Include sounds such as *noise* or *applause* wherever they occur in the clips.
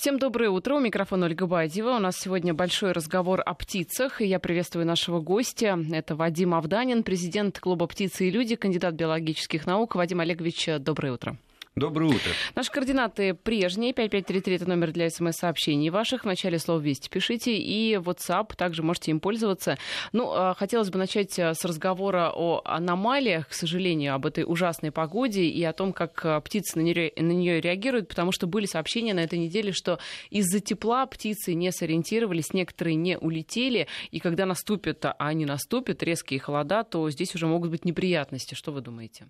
Всем доброе утро. У микрофона Ольга Бадьева. У нас сегодня большой разговор о птицах. И я приветствую нашего гостя. Это Вадим Авданин, президент клуба «Птицы и люди», кандидат биологических наук. Вадим Олегович, доброе утро. Доброе утро. Наши координаты прежние. 5533 это номер для смс-сообщений ваших. В начале слова «Вести» пишите. И WhatsApp, также можете им пользоваться. Ну, а, хотелось бы начать а, с разговора о аномалиях, к сожалению, об этой ужасной погоде и о том, как а, птицы на нее реагируют, потому что были сообщения на этой неделе, что из-за тепла птицы не сориентировались, некоторые не улетели, и когда наступят, а они наступят, резкие холода, то здесь уже могут быть неприятности. Что вы думаете?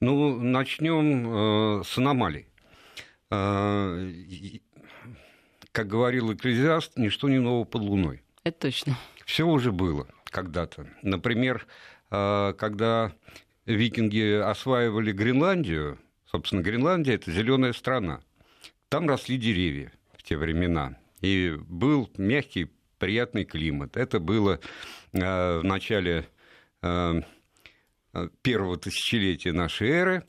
Ну, начнем э, с аномалий. Э, как говорил экклезиаст, ничто не нового под луной. Это точно. Все уже было когда-то. Например, э, когда викинги осваивали Гренландию, собственно, Гренландия – это зеленая страна. Там росли деревья в те времена. И был мягкий, приятный климат. Это было в начале первого тысячелетия нашей эры,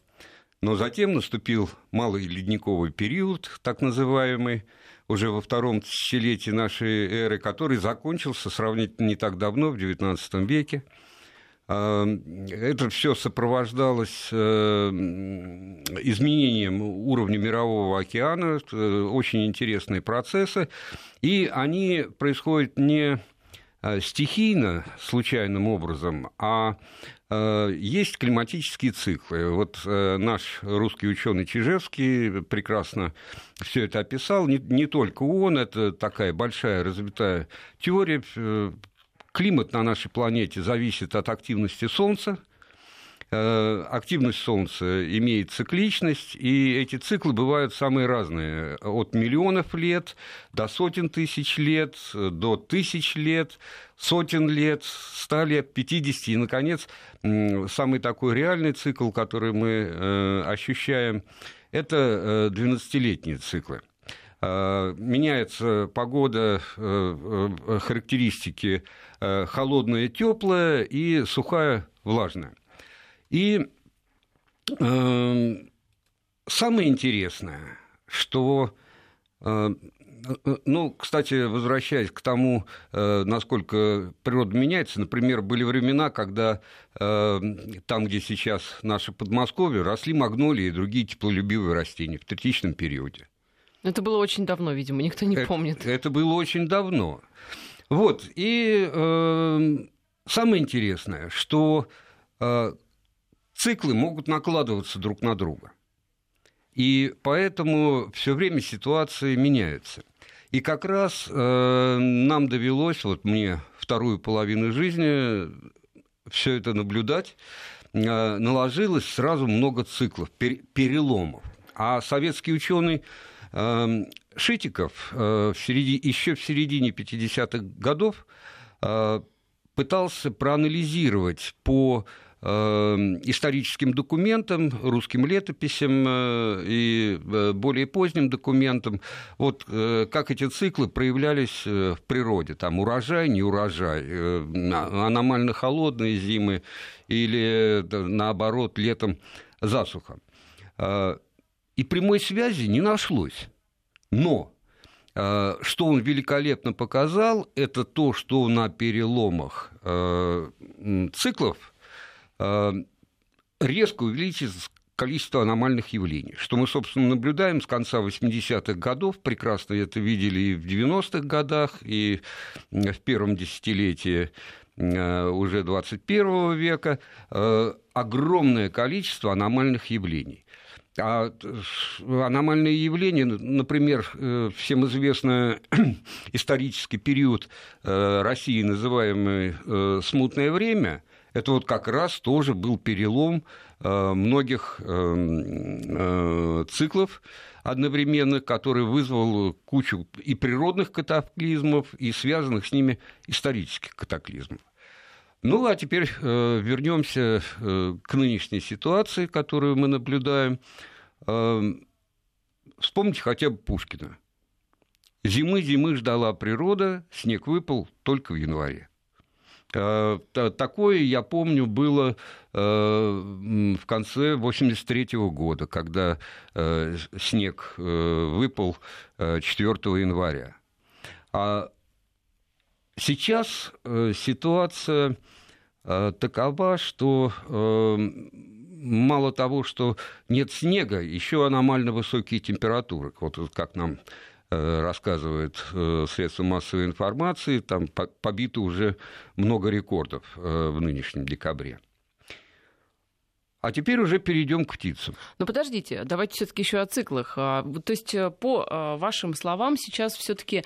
но затем наступил малый ледниковый период, так называемый, уже во втором тысячелетии нашей эры, который закончился сравнительно не так давно, в XIX веке. А, это все сопровождалось э, изменением уровня мирового океана, очень интересные процессы, и они происходят не э, стихийно, случайным образом, а Э, есть климатические циклы. Вот э, наш русский ученый Чижевский прекрасно все это описал. Не, не только он, это такая большая развитая теория. Э, климат на нашей планете зависит от активности Солнца. Э, активность Солнца имеет цикличность, и эти циклы бывают самые разные. От миллионов лет до сотен тысяч лет, до тысяч лет, сотен лет, ста лет, 50. И, наконец, самый такой реальный цикл, который мы э, ощущаем, это 12-летние э, циклы меняется погода, характеристики холодная, теплая и сухая, влажная. И э, самое интересное, что э, ну, кстати, возвращаясь к тому, э, насколько природа меняется, например, были времена, когда э, там, где сейчас наше Подмосковье, росли магнолии и другие теплолюбивые растения в третичном периоде. Это было очень давно, видимо, никто не это, помнит. Это было очень давно. Вот, и э, самое интересное, что э, циклы могут накладываться друг на друга. И поэтому все время ситуации меняются. И как раз э, нам довелось, вот мне вторую половину жизни все это наблюдать, э, наложилось сразу много циклов, пер, переломов. А советский ученый э, Шитиков э, в середине, еще в середине 50-х годов э, пытался проанализировать по Эм, историческим документам, русским летописям э, и э, более поздним документам, вот э, как эти циклы проявлялись в природе, там урожай, не урожай, аномально холодные зимы или наоборот летом засуха. И прямой связи не нашлось. Но что он великолепно показал, это то, что на переломах циклов Э, резко увеличится количество аномальных явлений, что мы, собственно, наблюдаем с конца 80-х годов, прекрасно это видели и в 90-х годах, и в первом десятилетии э, уже 21 века, э, огромное количество аномальных явлений. А аномальные явления, например, всем известный *clears throat* исторический период России, называемый «смутное время», это вот как раз тоже был перелом э, многих э, э, циклов одновременных, который вызвал кучу и природных катаклизмов, и связанных с ними исторических катаклизмов. Ну, а теперь вернемся к нынешней ситуации, которую мы наблюдаем. Вспомните хотя бы Пушкина. Зимы-зимы ждала природа, снег выпал только в январе. Такое, я помню, было в конце 83 года, когда снег выпал 4 января. А сейчас ситуация такова, что мало того, что нет снега, еще аномально высокие температуры. Вот как нам э, рассказывают э, средства массовой информации, там побито уже много рекордов э, в нынешнем декабре. А теперь уже перейдем к птицам. Но подождите, давайте все-таки еще о циклах. А, то есть, э, по вашим словам, сейчас все-таки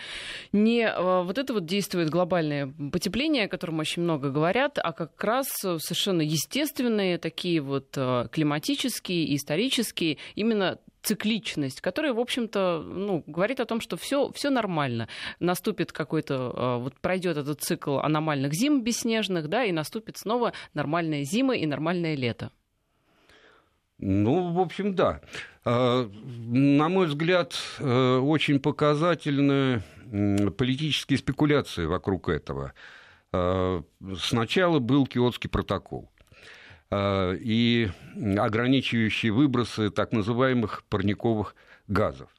не вот это вот действует глобальное потепление, о котором очень много говорят, а как раз совершенно естественные такие вот климатические, исторические, именно цикличность, которая, в общем-то, ну, говорит о том, что все, все нормально. Наступит какой-то, вот пройдет этот цикл аномальных зим бесснежных, да, и наступит снова нормальная зима и нормальное лето. Ну, в общем, да. А, на мой взгляд, э, очень показательны политические спекуляции вокруг этого. А, сначала был Киотский протокол а, и ограничивающие выбросы так называемых парниковых газов.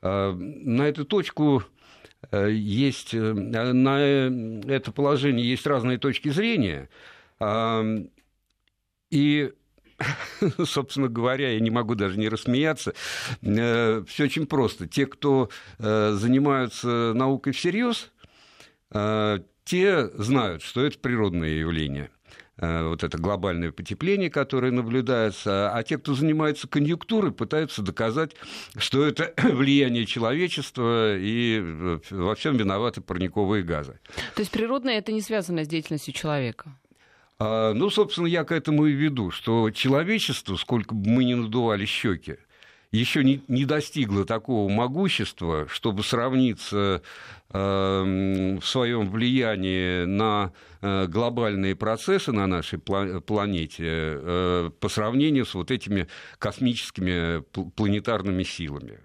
На эту точку э, есть, э, на это положение есть разные точки зрения. И *laughs* собственно говоря, я не могу даже не рассмеяться. Э, Все очень просто. Те, кто э, занимаются наукой всерьез, э, те знают, что это природное явление вот это глобальное потепление, которое наблюдается, а те, кто занимается конъюнктурой, пытаются доказать, что это *clears throat* влияние человечества и во всем виноваты парниковые газы. То есть природное это не связано с деятельностью человека? А, ну, собственно, я к этому и веду, что человечество, сколько бы мы ни надували щеки, еще не, не достигло такого могущества, чтобы сравниться э, в своем влиянии на э, глобальные процессы на нашей планете э, по сравнению с вот этими космическими планетарными силами.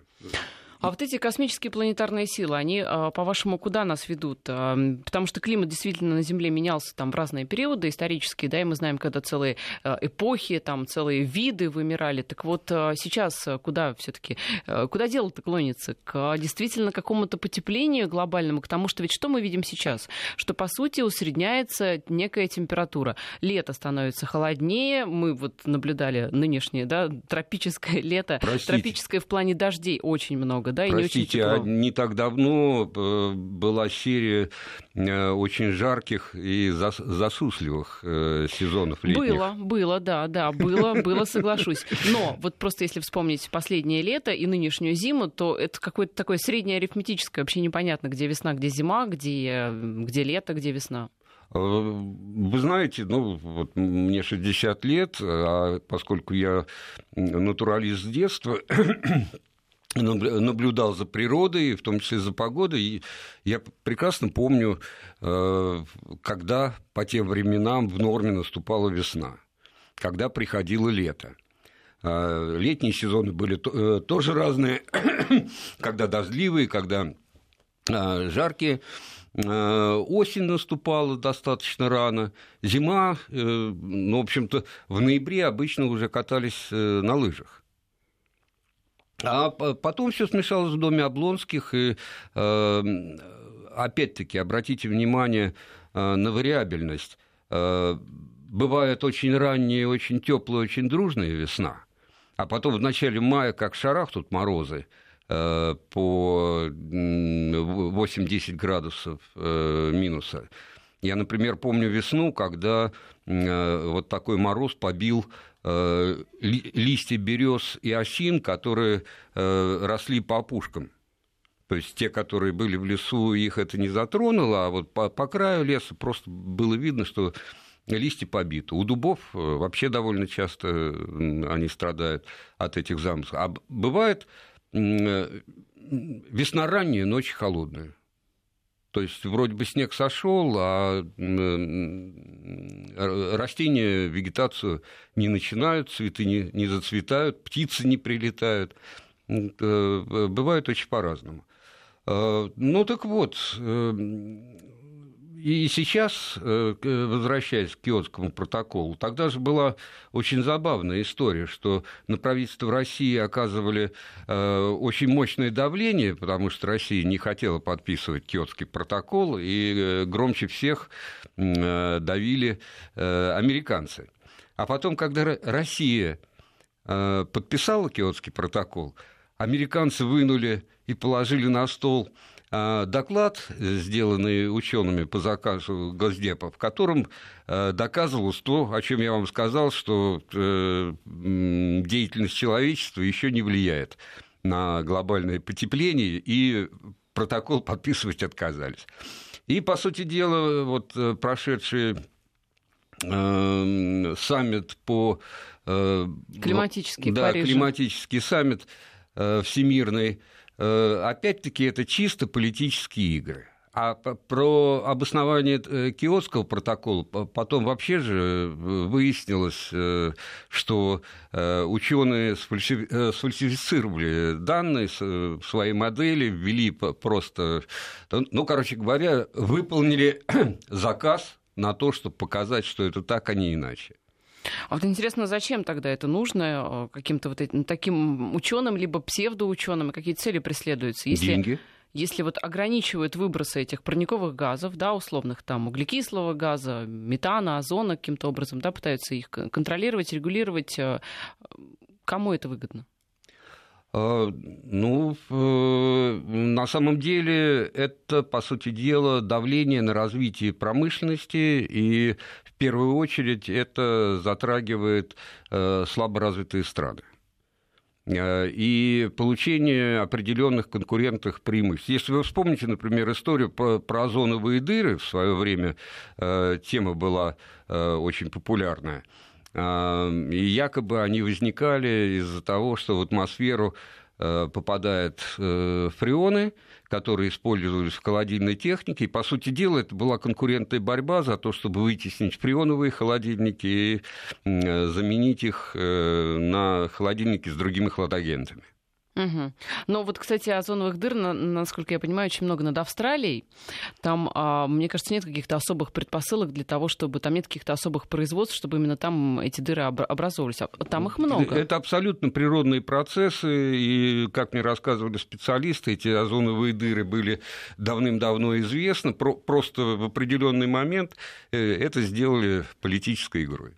А вот эти космические планетарные силы, они, а, по-вашему, куда нас ведут? А, потому что климат действительно на Земле менялся там в разные периоды исторические, да, и мы знаем, когда целые а, эпохи, там целые виды вымирали. Так вот, сейчас куда все таки куда дело-то клонится? К действительно какому-то потеплению глобальному, к тому, что ведь что мы видим сейчас? Что, по сути, усредняется некая температура. Лето становится холоднее, мы вот наблюдали нынешнее, да, тропическое лето, Простите. тропическое в плане дождей очень много много, да, и Простите, не очень тепло. а не так давно э, была серия э, очень жарких и засусливых э, сезонов летних. Было, было, да, да, было, было, соглашусь. Но вот просто если вспомнить последнее лето и нынешнюю зиму, то это какое-то такое среднее арифметическое, вообще непонятно, где весна, где зима, где, где лето, где весна. Вы знаете, ну, вот мне 60 лет, а поскольку я натуралист с детства, наблюдал за природой, в том числе за погодой. И я прекрасно помню, э, когда по тем временам в норме наступала весна, когда приходило лето. Э, летние сезоны были э, тоже разные, *coughs* когда дождливые, когда жаркие. Осень наступала достаточно рано. Зима, ну, в общем-то, в ноябре обычно уже катались на лыжах. А потом все смешалось в доме Облонских, и э, опять-таки обратите внимание э, на вариабельность. Э, бывает очень ранняя, очень теплая, очень дружная весна, а потом в начале мая, как шарах тут морозы, по 8-10 градусов минуса. Я, например, помню весну, когда вот такой мороз побил листья берез и осин, которые э, росли по опушкам. То есть те, которые были в лесу, их это не затронуло, а вот по, по краю леса просто было видно, что листья побиты. У дубов э, вообще довольно часто они страдают от этих замыслов. А бывает весна ранняя, ночь холодная. То есть вроде бы снег сошел, а растения вегетацию не начинают, цветы не, не зацветают, птицы не прилетают. Бывает очень по-разному. А, ну так вот, э, и сейчас, э, возвращаясь к Киотскому протоколу, тогда же была очень забавная история, что на правительство России оказывали э, очень мощное давление, потому что Россия не хотела подписывать Киотский протокол, и громче всех давили американцы. А потом, когда Россия подписала Киотский протокол, американцы вынули и положили на стол доклад, сделанный учеными по заказу Госдепа, в котором э, доказывалось то, о чем я вам сказал, что э, деятельность человечества еще не влияет на глобальное потепление, и протокол подписывать отказались. И, по сути дела, вот э, прошедший саммит по... Климатический да, климатический саммит всемирный, Э, опять-таки это чисто политические игры. А про обоснование э, Киотского протокола потом вообще же э, выяснилось, что ученые сфальсифицировали данные, свои модели, ввели просто, ну, короче говоря, выполнили *clears throat* заказ на то, чтобы показать, что это так, а не иначе. А вот интересно, зачем тогда это нужно э, каким-то вот этим, таким ученым, либо псевдоученым, какие цели преследуются? Если... Деньги если вот ограничивают выбросы этих парниковых газов, да, условных там углекислого газа, метана, озона каким-то образом, да, пытаются их контролировать, регулировать, э, кому это выгодно? А, ну, на самом деле это, по сути дела, давление на развитие промышленности, и первую очередь это затрагивает э, слаборазвитые страны э, и получение определенных конкурентных преимуществ. Если вы вспомните, например, историю про, про озоновые дыры, в свое время э, тема была очень популярная – и якобы они возникали из-за того, что в атмосферу э, попадают э, фреоны, которые использовались в холодильной технике. И, по сути дела, это была конкурентная борьба за то, чтобы вытеснить фреоновые холодильники и заменить их э, на холодильники с другими хладагентами. Угу. Но вот, кстати, озоновых дыр, насколько я понимаю, очень много над Австралией. Там, а, мне кажется, нет каких-то особых предпосылок для того, чтобы там нет каких-то особых производств, чтобы именно там эти дыры образовывались. А там их много. Это абсолютно природные процессы, и, как мне рассказывали специалисты, эти озоновые дыры были давным-давно известны. Просто в определенный момент э, это сделали политической игрой.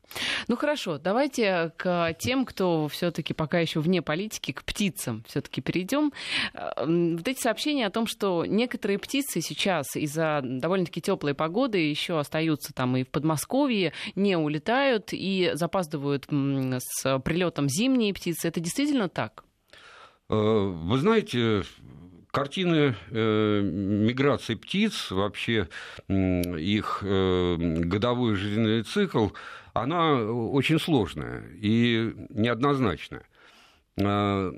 Ну хорошо, давайте к тем, кто все-таки пока еще вне политики, к птицам все-таки перейдем. Э, вот эти сообщения о том, что некоторые птицы сейчас из-за довольно-таки теплой погоды еще остаются там и в Подмосковье, не улетают и запаздывают с прилетом зимние птицы. Это действительно так? Э, вы знаете, картины э, миграции птиц, вообще э, их э, годовой жизненный цикл, она очень сложная и неоднозначная. Э,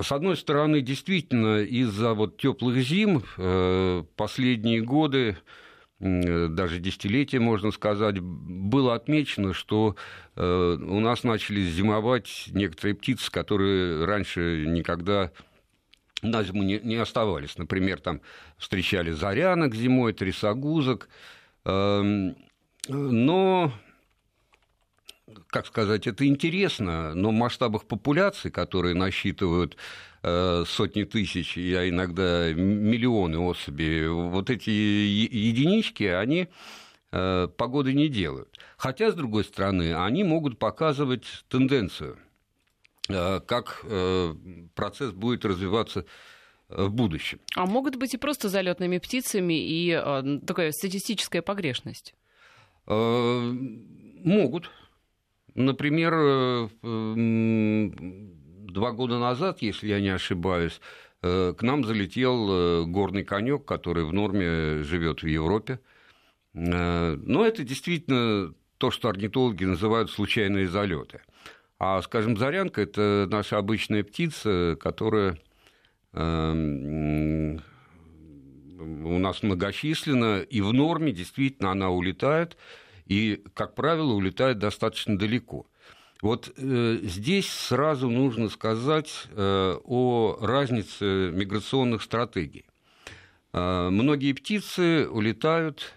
с одной стороны, действительно, из-за вот теплых зим э, последние годы, даже десятилетия, можно сказать, было отмечено, что э, у нас начали зимовать некоторые птицы, которые раньше никогда на зиму не, оставались. Например, там встречали зарянок зимой, трясогузок. Эм, но как сказать, это интересно, но в масштабах популяции, которые насчитывают э, сотни тысяч, а иногда миллионы особей, вот эти единички, они э, погоды не делают. Хотя, с другой стороны, они могут показывать тенденцию, э, как процесс будет развиваться в будущем. А могут быть и просто залетными птицами и такая статистическая погрешность? Могут. Например, э, два года назад, если я не ошибаюсь, э, к нам залетел э, горный конек, который в норме живет в Европе. Но это действительно то, что орнитологи называют случайные залеты. А, скажем, зарянка – это наша обычная птица, которая у нас многочисленна, и в норме действительно она улетает – и, как правило, улетает достаточно далеко. Вот э, здесь сразу нужно сказать э, о разнице миграционных стратегий. Э, многие птицы улетают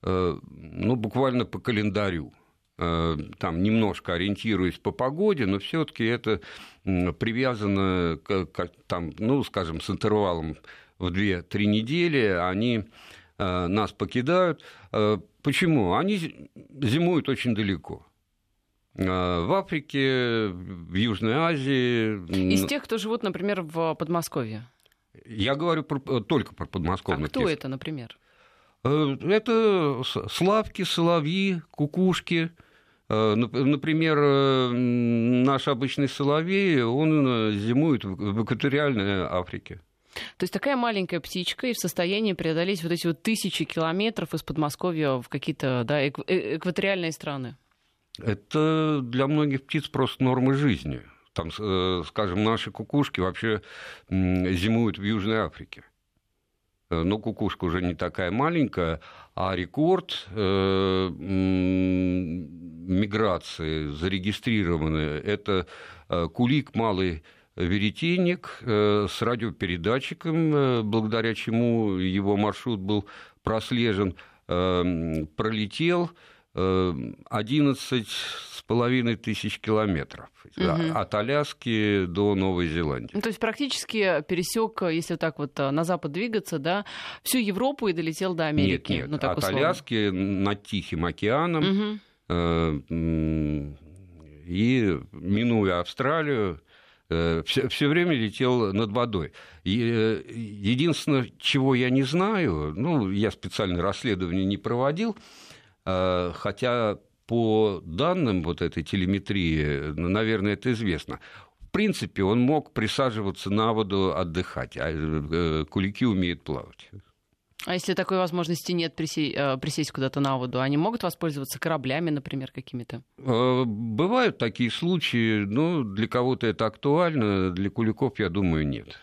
ну, буквально по календарю. Там немножко ориентируясь по погоде, но все-таки это привязано к, к там, ну, скажем, с интервалом в 2-3 недели, они нас покидают. Почему? Они зимуют очень далеко. А, в Африке, в Южной Азии. Из тех, кто живут, например, в Подмосковье? Я говорю про, только про подмосковных. А кто птиц. это, например? Э, это славки, соловьи, кукушки. Э, например, э, наш обычный соловей, он зимует в экваториальной Африке. То есть такая маленькая птичка и в состоянии преодолеть вот эти вот тысячи километров из Подмосковья в какие-то да, экваториальные страны? Это для многих птиц просто норма жизни. Там, э, скажем, наши кукушки вообще зимуют в Южной Африке. Э, но кукушка уже не такая маленькая, а рекорд э, миграции зарегистрированный – это кулик малый веретенник с радиопередатчиком, благодаря чему его маршрут был прослежен, пролетел 11 с половиной тысяч километров угу. от Аляски до Новой Зеландии. Ну, то есть практически пересек, если так вот э, на запад двигаться, да, всю Европу и долетел до Америки. Нет, нет, ну, так от условно. Аляски над Тихим океаном угу. э, и минуя Австралию, все, э, все время летел над водой. Э, единственное, чего я не знаю, ну, я специальное расследование не проводил, Э, хотя по данным вот этой телеметрии, наверное, это известно. В принципе, он мог присаживаться на воду, отдыхать, а кулики умеют плавать. А если такой возможности нет присесть, э, присесть куда-то на воду, они могут воспользоваться кораблями, например, какими-то? Бывают такие случаи, но для кого-то это актуально, для куликов, я думаю, нет.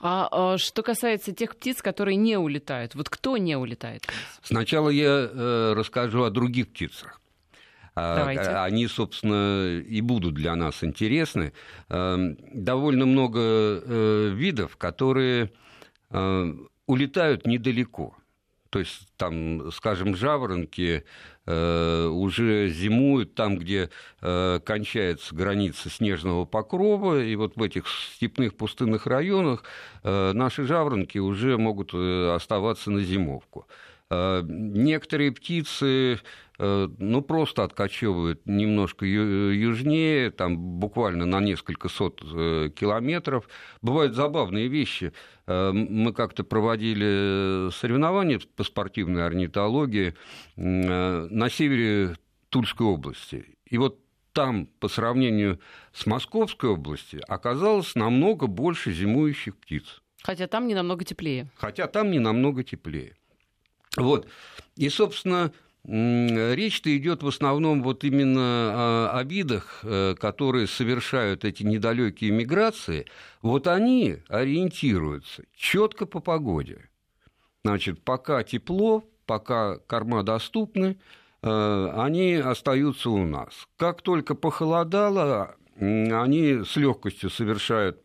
А, а что касается тех птиц, которые не улетают, вот кто не улетает? Сначала я э, расскажу о других птицах. А, Давайте. Они, собственно, и будут для нас интересны. Эм, довольно много э, видов, которые э, улетают недалеко. То есть там, скажем, жаворонки э, уже зимуют там, где э, кончается граница снежного покрова, и вот в этих степных пустынных районах э, наши жаворонки уже могут э, оставаться на зимовку. Э, некоторые птицы ну, просто откачивают немножко южнее, там буквально на несколько сот э, километров. Бывают забавные вещи. Э, мы как-то проводили соревнования по спортивной орнитологии на севере Тульской области. И вот там, по сравнению с Московской областью, оказалось намного больше зимующих птиц. Хотя там не намного теплее. Хотя там не намного теплее. Вот. И, собственно, Речь-то идет в основном вот именно о видах, э, которые совершают эти недалекие миграции. Вот они ориентируются четко по погоде. Значит, пока тепло, пока корма доступны, э, они остаются у нас. Как только похолодало, они с легкостью совершают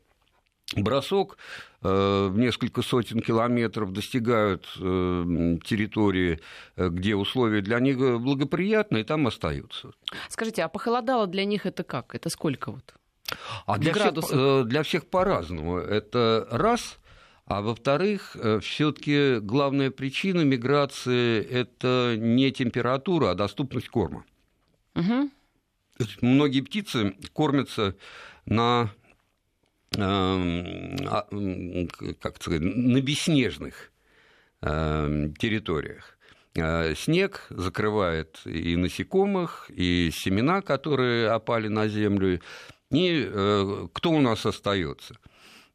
бросок э, в несколько сотен километров достигают э, территории, э, где условия для них благоприятны, и там остаются. Скажите, а похолодало для них это как? Это сколько вот? А для всех, для всех по-разному. Это раз. А во-вторых, все-таки главная причина миграции это не температура, а доступность корма. Угу. Многие птицы кормятся на как сказать, на бесснежных эм, территориях. Э, снег закрывает и насекомых, и семена, которые опали на землю. И э, кто у нас остается?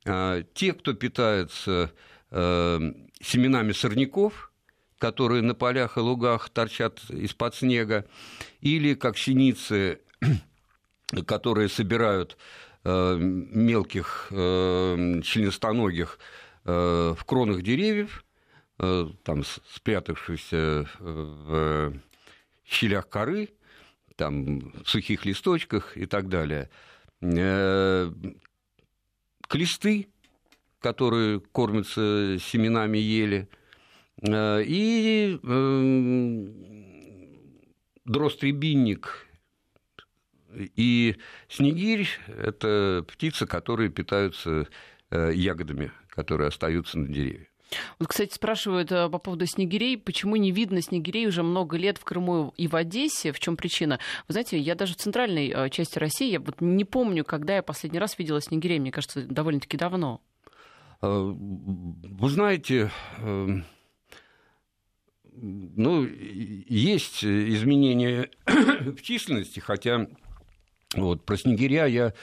Э, те, кто питается семенами сорняков, которые на полях и лугах торчат из-под снега, или как синицы, *clears throat* которые собирают мелких э, членистоногих э, в кронах деревьев, там спрятавшихся в щелях коры, там, в сухих листочках и так далее. Клесты, которые кормятся семенами ели, И дрозд-рябинник и снегирь – это птицы, которые питаются ягодами, которые остаются на деревьях. Вот, кстати, спрашивают э, по поводу снегирей, почему не видно снегирей уже много лет в Крыму и в Одессе, в чем причина? Вы знаете, я даже в центральной э, части России, я вот не помню, когда я последний раз видела снегирей, мне кажется, довольно-таки давно. Э, вы знаете, ну, есть изменения *coughs* в численности, хотя вот, про снегиря я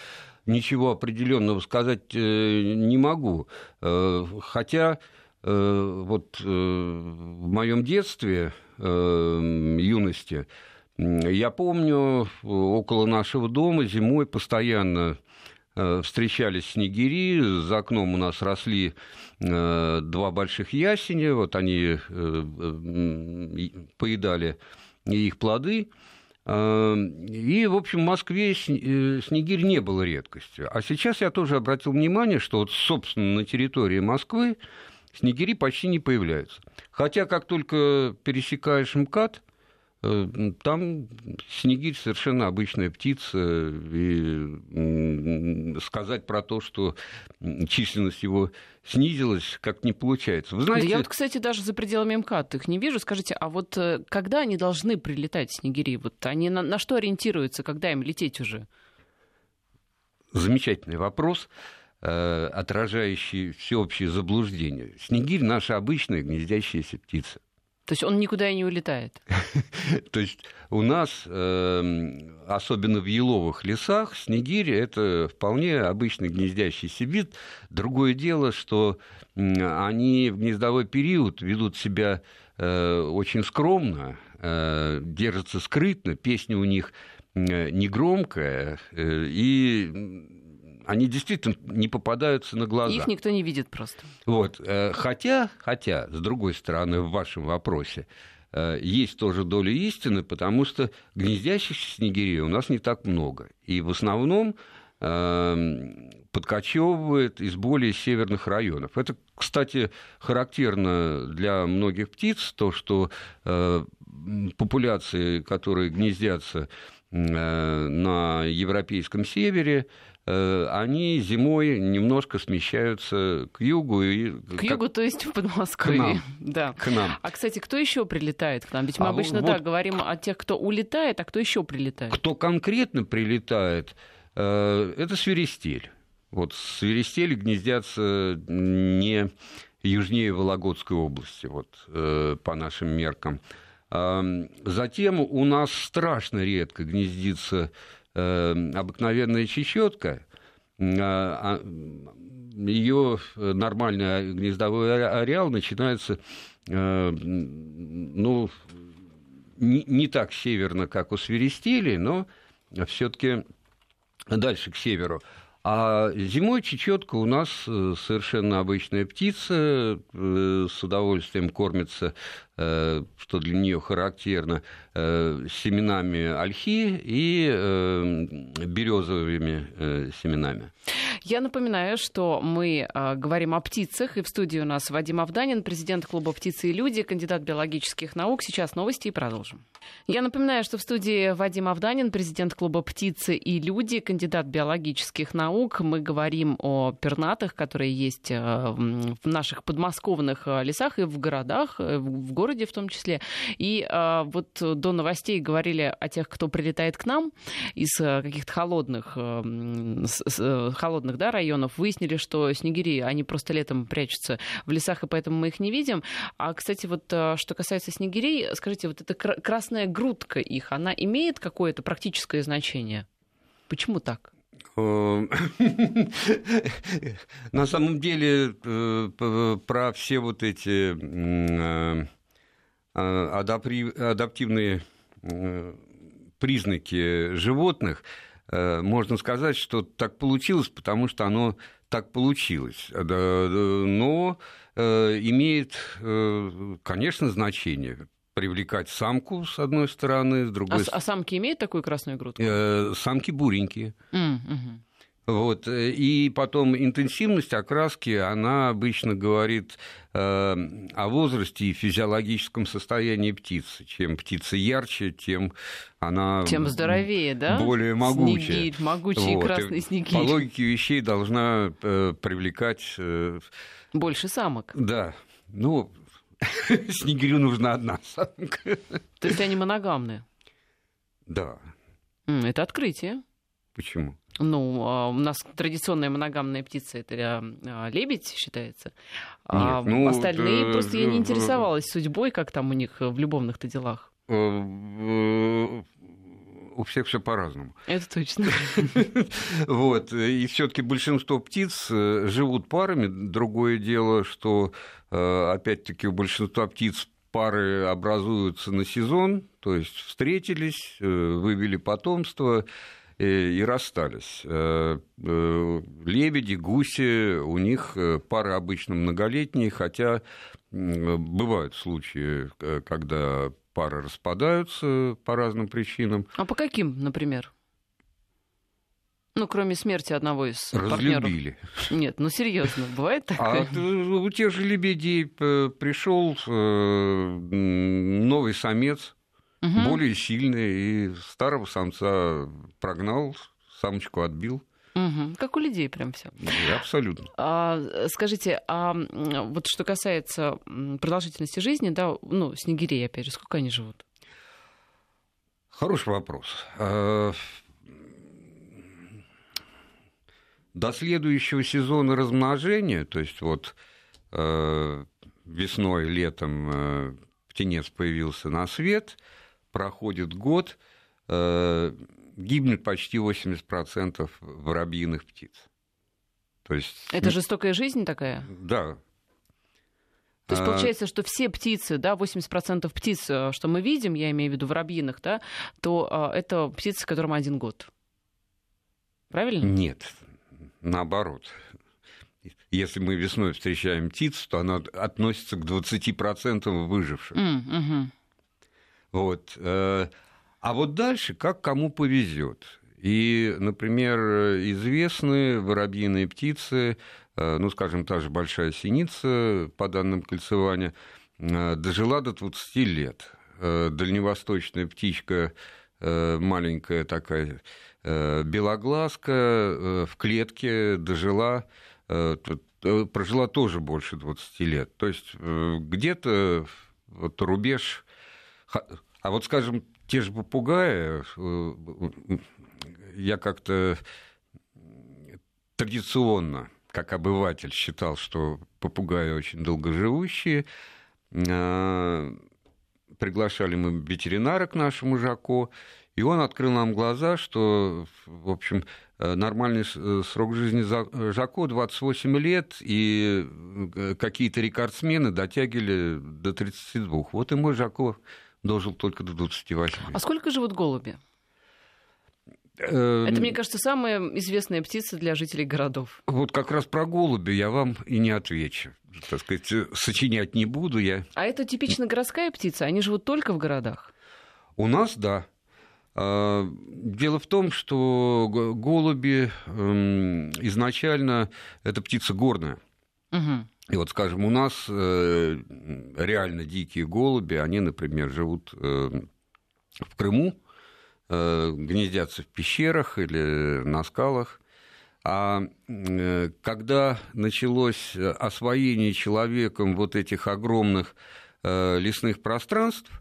ничего определенного сказать не могу. Хотя Э, вот э, в моем детстве, э, юности, я помню, около нашего дома зимой постоянно встречались снегири, за окном у нас росли два больших ясеня, вот они поедали их плоды. И, в общем, в Москве снегирь не было редкостью. А сейчас я тоже обратил внимание, что вот, собственно, на территории Москвы снегири почти не появляются. Хотя, как только пересекаешь МКАД, э, там снегирь совершенно обычная птица, и сказать про то, что численность его снизилась, как не получается. Вы знаете... Да я вот, кстати, даже за пределами МКАД их не вижу. Скажите, а вот э, когда они должны прилетать, снегири? Вот они на, на что ориентируются, когда им лететь уже? Замечательный вопрос. Э, отражающий всеобщее заблуждение. Снегирь – наша обычная гнездящаяся птица. То есть он никуда и не улетает? *laughs* То есть у нас, эм, особенно в еловых лесах, снегирь – это вполне обычный гнездящийся вид. Другое дело, что они в гнездовой период ведут себя э, очень скромно, э, держатся скрытно, песня у них негромкая, и они действительно не попадаются на глаза. Их никто не видит просто. Вот. Э, хотя, хотя, с другой стороны, в вашем вопросе, э, есть тоже доля истины, потому что гнездящихся снегирей у нас не так много. И в основном эм, подкочевывает из более северных районов. Это, кстати, характерно для многих птиц, то, что э, популяции, которые гнездятся на европейском севере, они зимой немножко смещаются к югу. И к как... югу, то есть в Подмосковье. К нам. Да. К нам. А, кстати, кто еще прилетает к нам? Ведь мы а обычно, вот... да, говорим о тех, кто улетает, а кто еще прилетает? Кто конкретно прилетает, э, это свиристель. Вот свиристели гнездятся не южнее Вологодской области, вот, э, по нашим меркам. Затем у нас страшно редко гнездится обыкновенная чечетка, а, а, ее нормальный гнездовой ареал начинается э, ну, не, так северно, как у свиристели, но все-таки дальше к северу. А зимой чечетка у нас э, совершенно обычная птица, э, с удовольствием кормится, что для нее характерно, Э, семенами ольхи и э, березовыми э, семенами. Я напоминаю, что мы говорим о птицах, и в студии у нас Вадим Авданин, президент клуба «Птицы и люди», кандидат биологических наук. Сейчас новости и продолжим. Я напоминаю, что в студии Вадим Авданин, президент клуба «Птицы и люди», кандидат биологических наук. Мы говорим о пернатых, которые есть в наших подмосковных лесах и в городах, в городе в том числе. И вот до новостей говорили о тех, кто прилетает к нам из э, каких-то холодных, э, э, холодных да, районов, выяснили, что снегири, они просто летом прячутся в лесах, и поэтому мы их не видим. А, кстати, вот что касается снегирей, скажите, вот эта красная грудка их, она имеет какое-то практическое значение? Почему так? *laughs* На самом деле про все вот эти а, адаптивные признаки животных, э, можно сказать, что так получилось, потому что оно так получилось. Но э, имеет, э, конечно, значение привлекать самку, с одной стороны, с другой стороны. А, а самки имеют такую красную грудку? Самки буренькие. Mm-hmm. Вот. Э, и потом интенсивность окраски, она обычно говорит э, о возрасте и физиологическом состоянии птицы. Чем птица ярче, тем она тем здоровее, да? более могучая. Снегирь, могучий вот. красный снегирь. По логике вещей должна э, привлекать... Э, Больше самок. Да. Ну, *laughs* снегирю нужна одна самка. То есть они моногамные? Да. Это открытие. Почему? Ну, а, у нас традиционная моногамная птица это а, лебедь считается. Нет, а ну, остальные да, просто я не интересовалась судьбой, как там у них в любовных-то делах. Э, э, у всех все по-разному. Это точно. *laughs* Вот. И все-таки большинство птиц э, живут парами. Другое дело, что опять-таки у большинства птиц пары образуются на сезон, то есть встретились, вывели потомство, и расстались. Э, э, лебеди, гуси, у них э, пары обычно многолетние, хотя бывают случаи, когда пары распадаются по разным причинам. А по каким, например? Ну, кроме смерти одного из Разлюбили. партнеров. Нет, ну серьезно, бывает такое? А у тех же лебедей пришел новый самец, угу. более сильный, и старого самца прогнал, самочку отбил. Угу. Как у людей прям все. Абсолютно. А, скажите, а вот что касается продолжительности жизни, да, ну, снегирей, опять же, сколько они живут? Хороший вопрос. А, до следующего сезона размножения, то есть вот а, весной, летом а, птенец появился на свет – проходит год, э, гибнет почти 80% воробьиных птиц. То есть... Это жестокая жизнь такая? Да. То есть а, получается, что все птицы, да, 80% птиц, э, что мы видим, я имею в виду воробьиных, да, то а, это птицы, которым один год. Правильно? Нет, наоборот. Если мы весной встречаем птицу, то она относится к 20% выживших. Mm, угу. Вот. Э, а вот дальше как кому повезет. И, например, известные воробьиные птицы, э, ну, скажем, та же большая синица, по данным кольцевания, э, дожила до 20 лет. Дальневосточная птичка маленькая такая, белоглазка, в клетке дожила, прожила тоже больше 20 лет. То есть где-то вот рубеж а вот, скажем, те же попугаи, э, я как-то традиционно, как обыватель, считал, что попугаи очень долгоживущие. А, приглашали мы ветеринара к нашему Жако, и он открыл нам глаза, что, в общем, э, нормальный э, срок жизни Жако 28 лет, и какие-то рекордсмены дотягивали до 32. Вот и мой Жако дожил только до 28. А сколько живут голуби? Эм, Это, мне кажется, самая известная птица для жителей городов. Вот как раз про голуби я вам и не отвечу. Так сказать, сочинять не буду я. А это типично городская птица? Они живут только в городах? У нас, да. А, дело в том, что голуби эм, изначально это птица горная. Угу. И вот, скажем, у нас э, реально дикие голуби, они, например, живут э, в Крыму, э, гнездятся в пещерах или на скалах. А когда началось освоение человеком вот этих огромных лесных пространств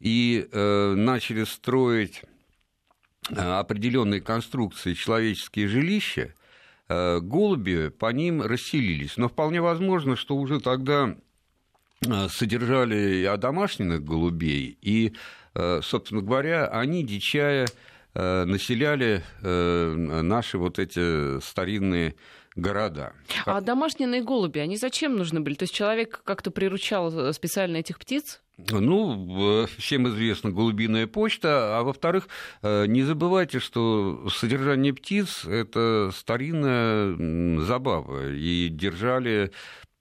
и начали строить определенные конструкции человеческие жилища, Э, голуби по ним расселились. Но вполне возможно, что уже тогда э, содержали и одомашненных голубей, и, э, собственно говоря, они, дичая, населяли наши вот эти старинные города. А домашние голуби, они зачем нужны были? То есть человек как-то приручал специально этих птиц? Ну, всем известна голубиная почта, а во-вторых, э, не забывайте, что содержание птиц – это старинная забава, и держали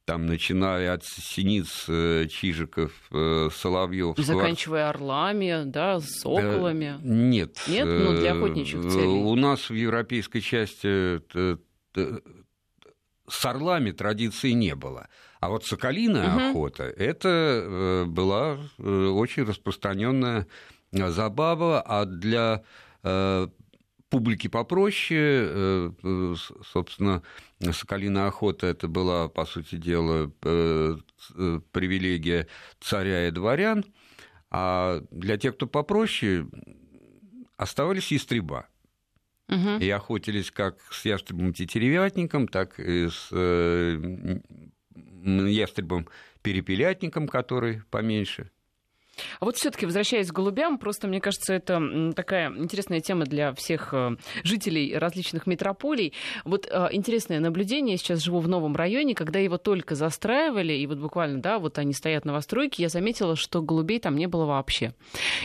там, начиная от синиц, э, чижиков, э, соловьев. Заканчивая орлами, да, соколами. Нет. Нет? Ну, для охотничьих целей. У нас в европейской части с орлами традиции не было. А вот соколиная угу. охота это была очень распространенная забава, а для публики попроще, э, э, собственно, соколиная охота это была, по сути дела, э, привилегия царя и дворян, а для тех, кто попроще, оставались истреба. Угу. И охотились как с ястребом-тетеревятником, так и с ястребом-перепелятником, который поменьше – а вот все-таки, возвращаясь к голубям, просто мне кажется, это такая интересная тема для всех э, жителей различных метрополий. Вот э, интересное наблюдение, я сейчас живу в новом районе, когда его только застраивали, и вот буквально, да, вот они стоят на новостройке, я заметила, что голубей там не было вообще.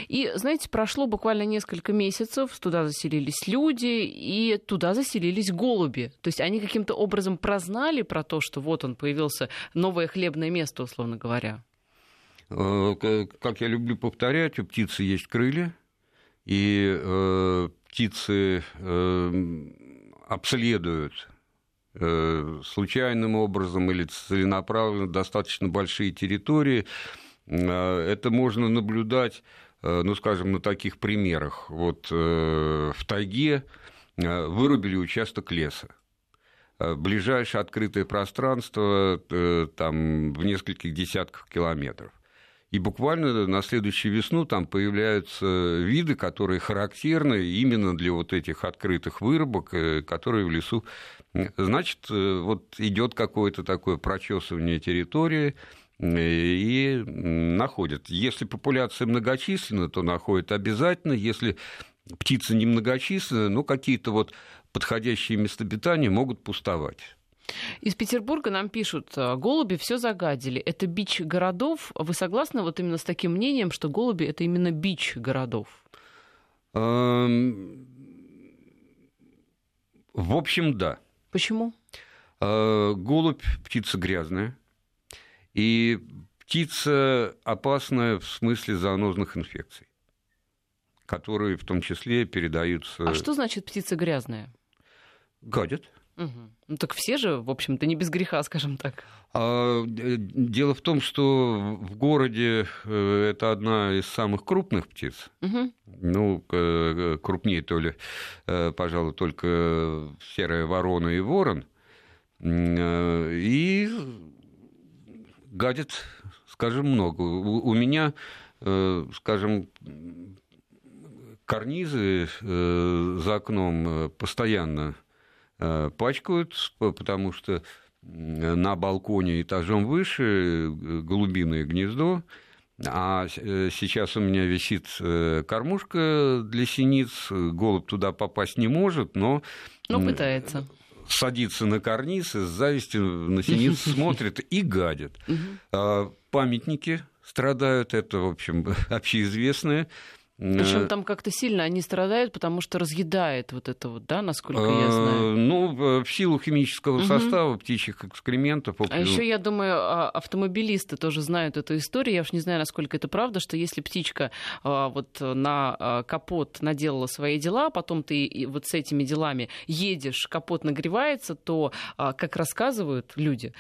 И, знаете, прошло буквально несколько месяцев, туда заселились люди, и туда заселились голуби. То есть они каким-то образом прознали про то, что вот он появился новое хлебное место, условно говоря. Э, как я люблю повторять, у птицы есть крылья, и э, птицы э, обследуют случайным образом или целенаправленно достаточно большие территории. Это можно наблюдать, ну, скажем, на таких примерах. Вот в тайге вырубили участок леса ближайшее открытое пространство там, в нескольких десятках километров. И буквально на следующую весну там появляются виды, которые характерны именно для вот этих открытых вырубок, э, которые в лесу. Значит, э, вот идет какое-то такое прочесывание территории, э, и находят. Если популяция многочисленна, то находят обязательно. Если птица немногочисленна, ну, какие-то вот подходящие места обитания могут пустовать. Из Петербурга нам пишут, «А, голуби все загадили. Это бич городов. Вы согласны вот именно с таким мнением, что голуби это именно бич городов? В общем, да. Почему? А, голубь птица грязная. И птица опасная в смысле зоонозных инфекций, которые в том числе передаются... А что значит птица грязная? Гадят. Угу. Ну так все же, в общем-то, не без греха, скажем так. А, э, дело в том, что в городе э, это одна из самых крупных птиц. Угу. Ну, э, крупнее то ли, пожалуй, только серая ворона и ворон. И гадит, скажем, много. У меня, скажем, карнизы за окном постоянно пачкают, потому что на балконе этажом выше э, голубиное гнездо, а э, сейчас у меня висит кормушка для синиц, голубь туда попасть не может, но... Но пытается. Садится на карниз и с завистью на синиц *laughs* смотрит и гадит. А памятники страдают, это, в общем, *laughs* общеизвестное. Причем э, там как-то сильно они страдают, потому что разъедает вот это вот, да, насколько я э, знаю. Ну, в силу химического угу. состава птичьих экскрементов. А еще я думаю, а, автомобилисты тоже знают эту историю. Я уж не знаю, насколько это правда, что если птичка а, вот на а, капот наделала свои дела, потом ты вот с этими делами едешь, капот нагревается, то, как рассказывают люди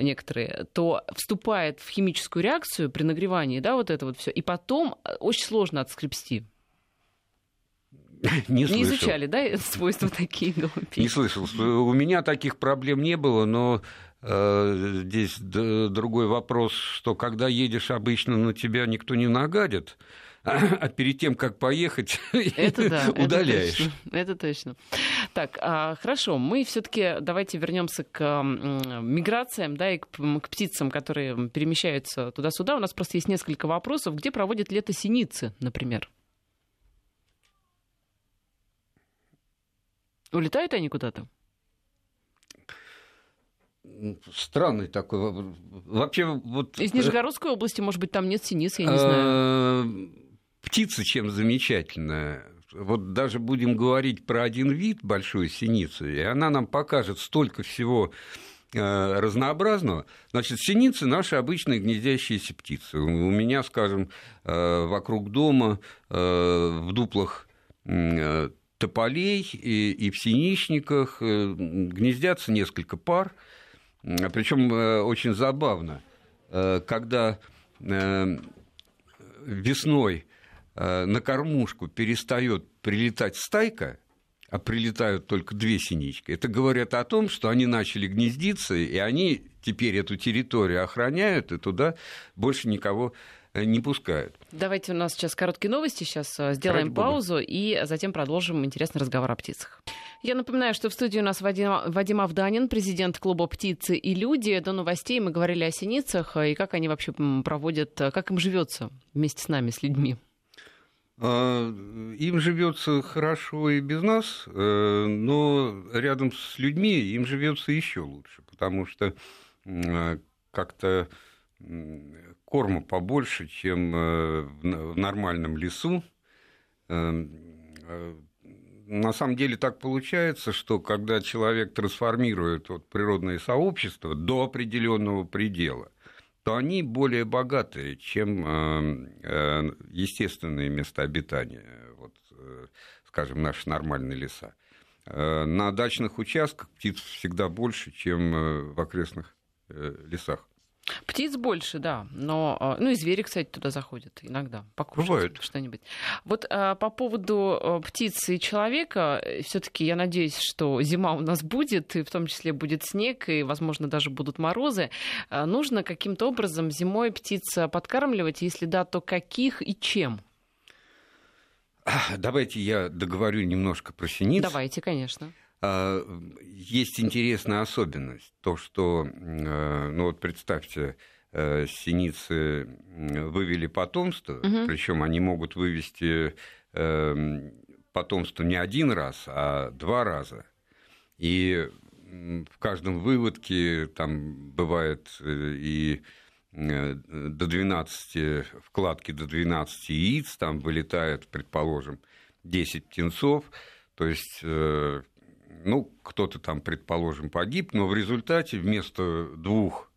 некоторые, то вступает в химическую реакцию при нагревании, да, вот это вот все, и потом очень сложно отскрепсти *laughs* Не, не изучали, да, *laughs* свойства такие голубей? Не слышал. У меня таких проблем не было, но э, здесь другой вопрос, что когда едешь обычно, на тебя никто не нагадит а перед тем, как поехать, *laughs* это да, удаляешь. Это точно, это точно. Так, а, хорошо, мы все-таки давайте вернемся к миграциям, да, и к, к птицам, которые перемещаются туда-сюда. У нас просто есть несколько вопросов. Где проводят лето синицы, например? Улетают они куда-то? Странный такой. Вообще вот... Из Нижегородской области, может быть, там нет синиц, я не знаю. Птица чем замечательная. Вот даже будем говорить про один вид большой синицы, и она нам покажет столько всего разнообразного. Значит, синицы наши обычные гнездящиеся птицы. У меня, скажем, вокруг дома в дуплах тополей и, и в синичниках гнездятся несколько пар. Причем очень забавно, когда весной на кормушку перестает прилетать стайка, а прилетают только две синички, это говорят о том, что они начали гнездиться, и они теперь эту территорию охраняют, и туда больше никого э, не пускают. Давайте у нас сейчас короткие новости, сейчас э, сделаем Ради паузу Бога. и затем продолжим интересный разговор о птицах. Я напоминаю, что в студии у нас Вадим, Вадим Авданин, президент клуба «Птицы и люди». До новостей мы говорили о синицах и как они вообще проводят, как им живется вместе с нами, с людьми. А, им живется хорошо и без нас, э, но рядом с людьми им живется еще лучше, потому что как-то корма побольше, чем э, в нормальном лесу. Э, на самом деле так получается, что когда человек трансформирует вот природное сообщество до определенного предела – то они более богатые, чем э, естественные места обитания, вот, скажем, наши нормальные леса. На дачных участках птиц всегда больше, чем в окрестных лесах. Птиц больше, да, но а, ну и звери, кстати, туда заходят иногда покушать что-нибудь. Вот а, по поводу а, птицы и человека, э, все-таки я надеюсь, что зима у нас будет, и в том числе будет снег, и, возможно, даже будут морозы. А, нужно каким-то образом зимой птиц подкармливать, если да, то каких и чем? Давайте я договорю немножко про синиц. Давайте, конечно. А, есть интересная особенность, то, что, э, ну вот представьте, э, синицы вывели потомство, угу. причем они могут вывести эм, потомство не один раз, а два раза. И в каждом выводке там бывает э, и до 12, вкладки до 12 яиц, там вылетает, предположим, 10 птенцов, то есть ну, кто-то там, предположим, погиб, но в результате вместо двух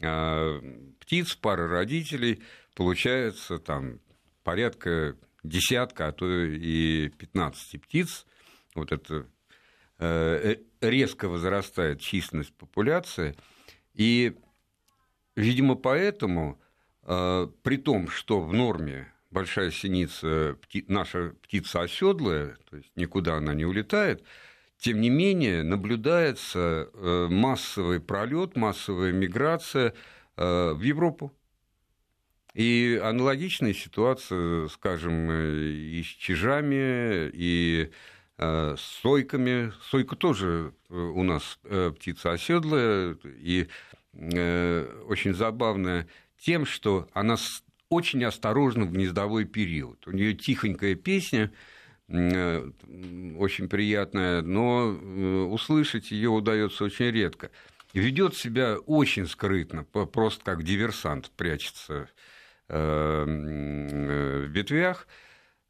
э, птиц, пары родителей, получается там порядка десятка, а то и 15 птиц. Вот это э, резко возрастает численность популяции. И, видимо, поэтому, э, при том, что в норме большая синица, пти, наша птица оседлая, то есть никуда она не улетает, тем не менее, наблюдается э, массовый пролет, массовая миграция э, в Европу. И аналогичная ситуация, скажем, э, и с чижами, и с сойками. Сойка тоже у нас птица оседлая, и очень забавная тем, что она очень осторожна в гнездовой период. У нее тихонькая песня – очень приятная, но э, услышать ее удается очень редко. Ведет себя очень скрытно, просто как диверсант прячется э, в ветвях.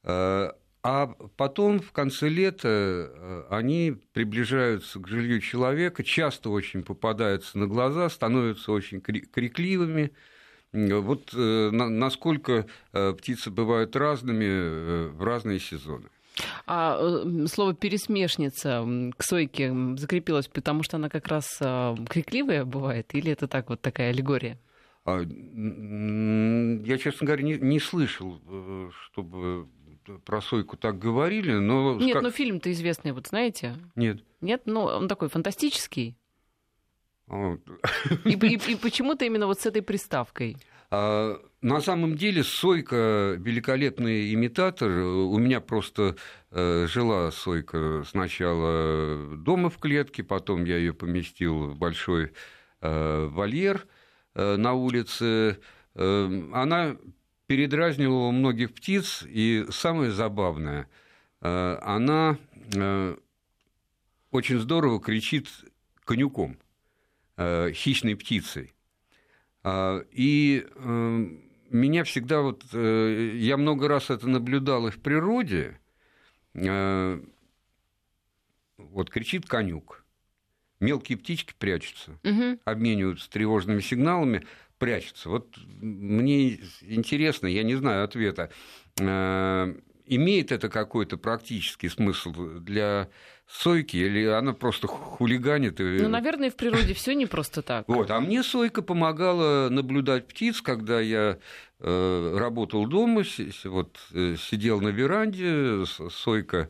А потом, в конце лета, они приближаются к жилью человека, часто очень попадаются на глаза, становятся очень крикливыми. Вот насколько птицы бывают разными в разные сезоны. А э, слово пересмешница к сойке закрепилось, потому что она как раз а, крикливая бывает, или это так вот такая аллегория? А, я, честно говоря, не, не слышал, э, чтобы про Сойку так говорили, но... Нет, как... ну фильм-то известный, вот знаете? Нет. Нет? Ну, он такой фантастический. И, и, и почему-то именно вот с этой приставкой. А, на самом деле Сойка великолепный имитатор. У меня просто э, жила Сойка сначала дома в клетке, потом я ее поместил в большой э, вольер э, на улице. Она передразнивала многих птиц, и самое забавное, она очень здорово кричит конюком, хищной птицей. А, и эм, меня всегда вот... Э, я много раз это наблюдал и в природе. Э, вот кричит конюк. мелкие птички прячутся, угу. обмениваются тревожными сигналами, прячутся. Вот мне интересно, я не знаю ответа, э, имеет это какой-то практический смысл для сойки, или она просто хулиганит? Ну, наверное, в природе все не просто так. *laughs* Вот, а мне сойка помогала наблюдать птиц, когда я э, работал дома, вот э, сидел на веранде, сойка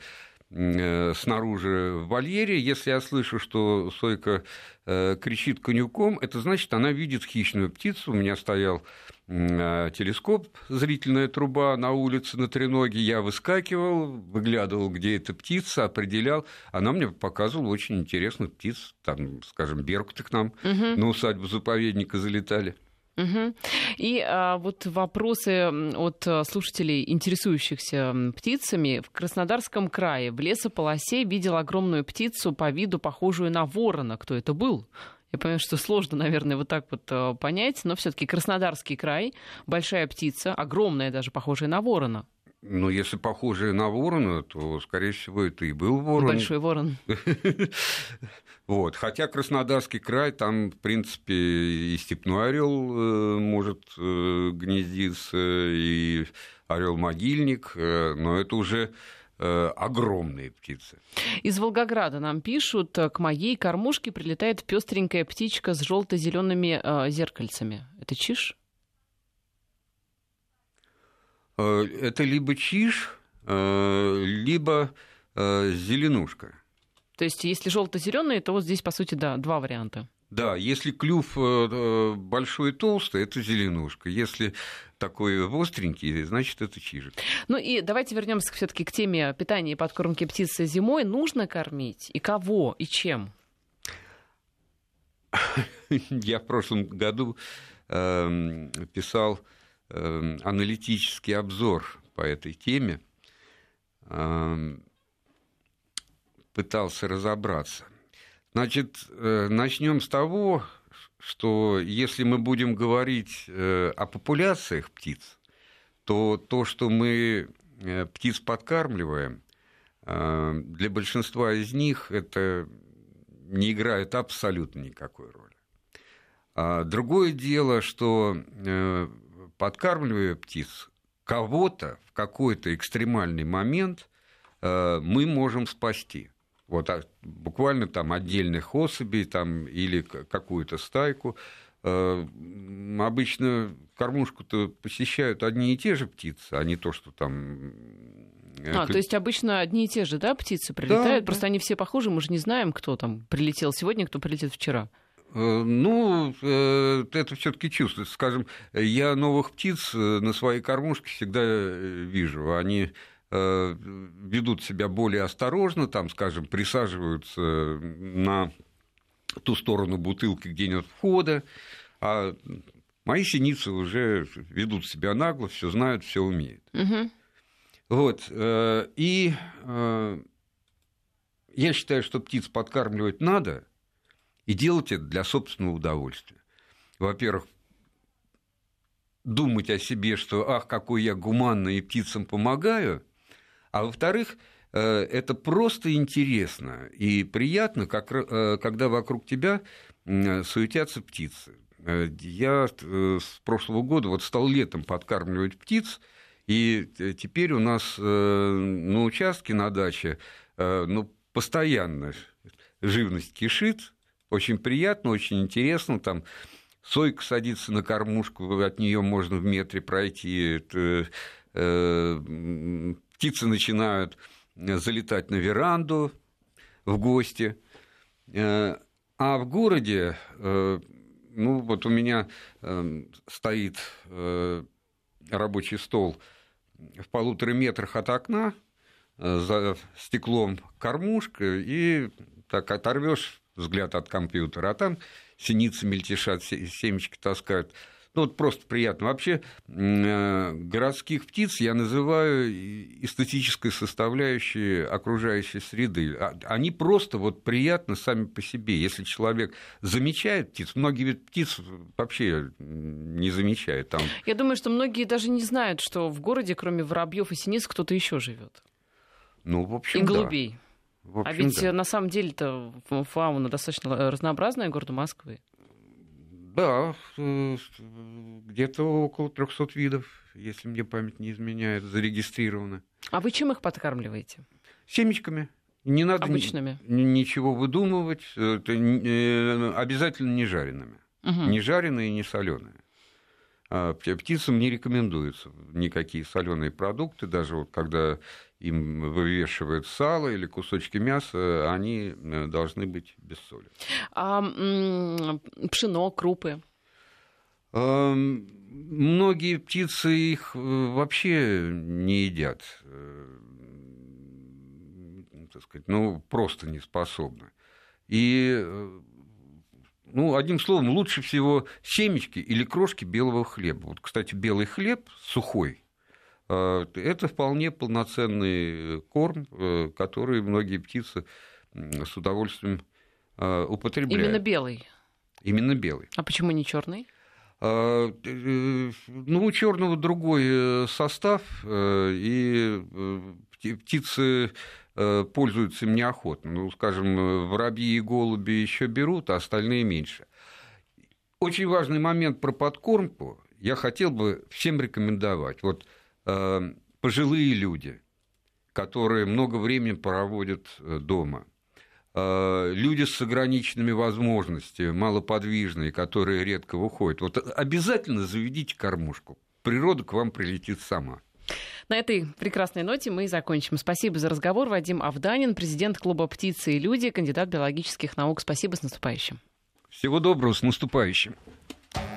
снаружи в вольере. Если я слышу, что сойка э, кричит конюком, это значит, она видит хищную птицу. У меня стоял э, телескоп, зрительная труба на улице на треноге. Я выскакивал, выглядывал, где эта птица, определял. Она мне показывала очень интересных птиц. Там, скажем, беркуты к нам угу. на усадьбу заповедника залетали. Угу. И а, вот вопросы от а, слушателей, интересующихся птицами. В Краснодарском крае в лесополосе видел огромную птицу по виду, похожую на ворона. Кто это был? Я понимаю, что сложно, наверное, вот так вот а, понять, но все-таки Краснодарский край, большая птица, огромная даже, похожая на ворона. Ну, если похожая на ворона, то, скорее всего, это и был ворон. Большой ворон. *laughs* Вот. Хотя Краснодарский край, там, в принципе, и степной орел э, может э, гнездиться, и орел-могильник, э, но это уже огромные птицы. Из Волгограда нам пишут, к моей кормушке прилетает пестренькая птичка с желто-зелеными зеркальцами. Это чиж? Это либо чиж, либо зеленушка. То есть, если желто-зеленые, то вот здесь, по сути, да, два варианта. Да, если клюв э, э, большой и толстый, это зеленушка. Если такой остренький, значит, это чижик. Ну и давайте вернемся все-таки к теме питания и подкормки птицы зимой. Нужно кормить? И кого? И чем? *laughs* Я в прошлом году э, писал э, аналитический обзор по этой теме. Э, пытался разобраться. Значит, э, начнем с того, что если мы будем говорить э, о популяциях птиц, то то, что мы э, птиц подкармливаем, для большинства из них это не играет абсолютно никакой роли. А другое дело, что подкармливая птиц, кого-то в какой-то экстремальный момент мы можем спасти – вот, а буквально там отдельных особей там, или какую-то стайку. Э, обычно кормушку-то посещают одни и те же птицы, а не то, что там... Э, а, то есть обычно одни и те же, да, птицы прилетают? Да, Просто да. они все похожи, мы же не знаем, кто там прилетел сегодня, кто прилетит вчера. Э, ну, это все-таки чувствуется. Скажем, я новых птиц на своей кормушке всегда вижу. Они Э, ведут себя более осторожно, там, скажем, присаживаются на ту сторону бутылки, где нет входа, а мои синицы уже ведут себя нагло, все знают, все умеют. Угу. Вот. Э, и э, я считаю, что птиц подкармливать надо и делать это для собственного удовольствия. Во-первых, думать о себе, что ах, какой я гуманный и птицам помогаю – а во-вторых, э, это просто интересно и приятно, как, э, когда вокруг тебя суетятся птицы. Э, я с прошлого года вот стал летом подкармливать птиц, и теперь у нас на участке на даче ну, постоянно живность кишит, очень приятно, очень интересно, там сойка садится на кормушку, от нее можно в метре пройти, это, птицы начинают э, залетать на веранду в гости. Э, а в городе, э, ну вот у меня стоит рабочий стол в полутора метрах от окна, за стеклом кормушка, и так оторвешь взгляд от компьютера, а там синицы мельтешат, семечки таскают. Ну, вот просто приятно. Вообще, э, городских птиц я называю эстетической составляющей окружающей среды. А, они просто вот приятны сами по себе. Если человек замечает птиц, многие ведь птиц вообще не замечают. Там... Я думаю, что многие даже не знают, что в городе, кроме воробьев и синиц, кто-то еще живет. Ну, в общем, и голубей. В общем, а ведь да. на самом деле-то фауна достаточно разнообразная города Москвы. Да, где-то около 300 видов, если мне память не изменяет, зарегистрировано. А вы чем их подкармливаете? Семечками. Не надо Обычными. Ни, ничего выдумывать. Это э, обязательно не жареными. Угу. Не жареные, не соленые. А птицам не рекомендуются никакие соленые продукты, даже вот когда им вывешивают сало или кусочки мяса, они э, должны быть без соли. А пшено, крупы? Многие птицы их э, вообще не едят. Э, так сказать, ну, просто не способны. И ну, одним словом, лучше всего семечки или крошки белого хлеба. Вот, кстати, белый хлеб сухой, э, это вполне полноценный корм, э, который многие птицы с удовольствием э, употребляют. Именно белый. Именно белый. А почему не черный? Ну, у черного другой состав, и птицы Э, пользуются им неохотно. Ну, скажем, воробьи и голуби еще берут, а остальные меньше. Очень важный момент про подкормку я хотел бы всем рекомендовать. Вот э, пожилые люди, которые много времени проводят э, дома, э, люди с ограниченными возможностями, малоподвижные, которые редко выходят, вот обязательно заведите кормушку. Природа к вам прилетит сама. На этой прекрасной ноте мы и закончим. Спасибо за разговор. Вадим Авданин, президент клуба «Птицы и люди», кандидат биологических наук. Спасибо, с наступающим. Всего доброго, с наступающим.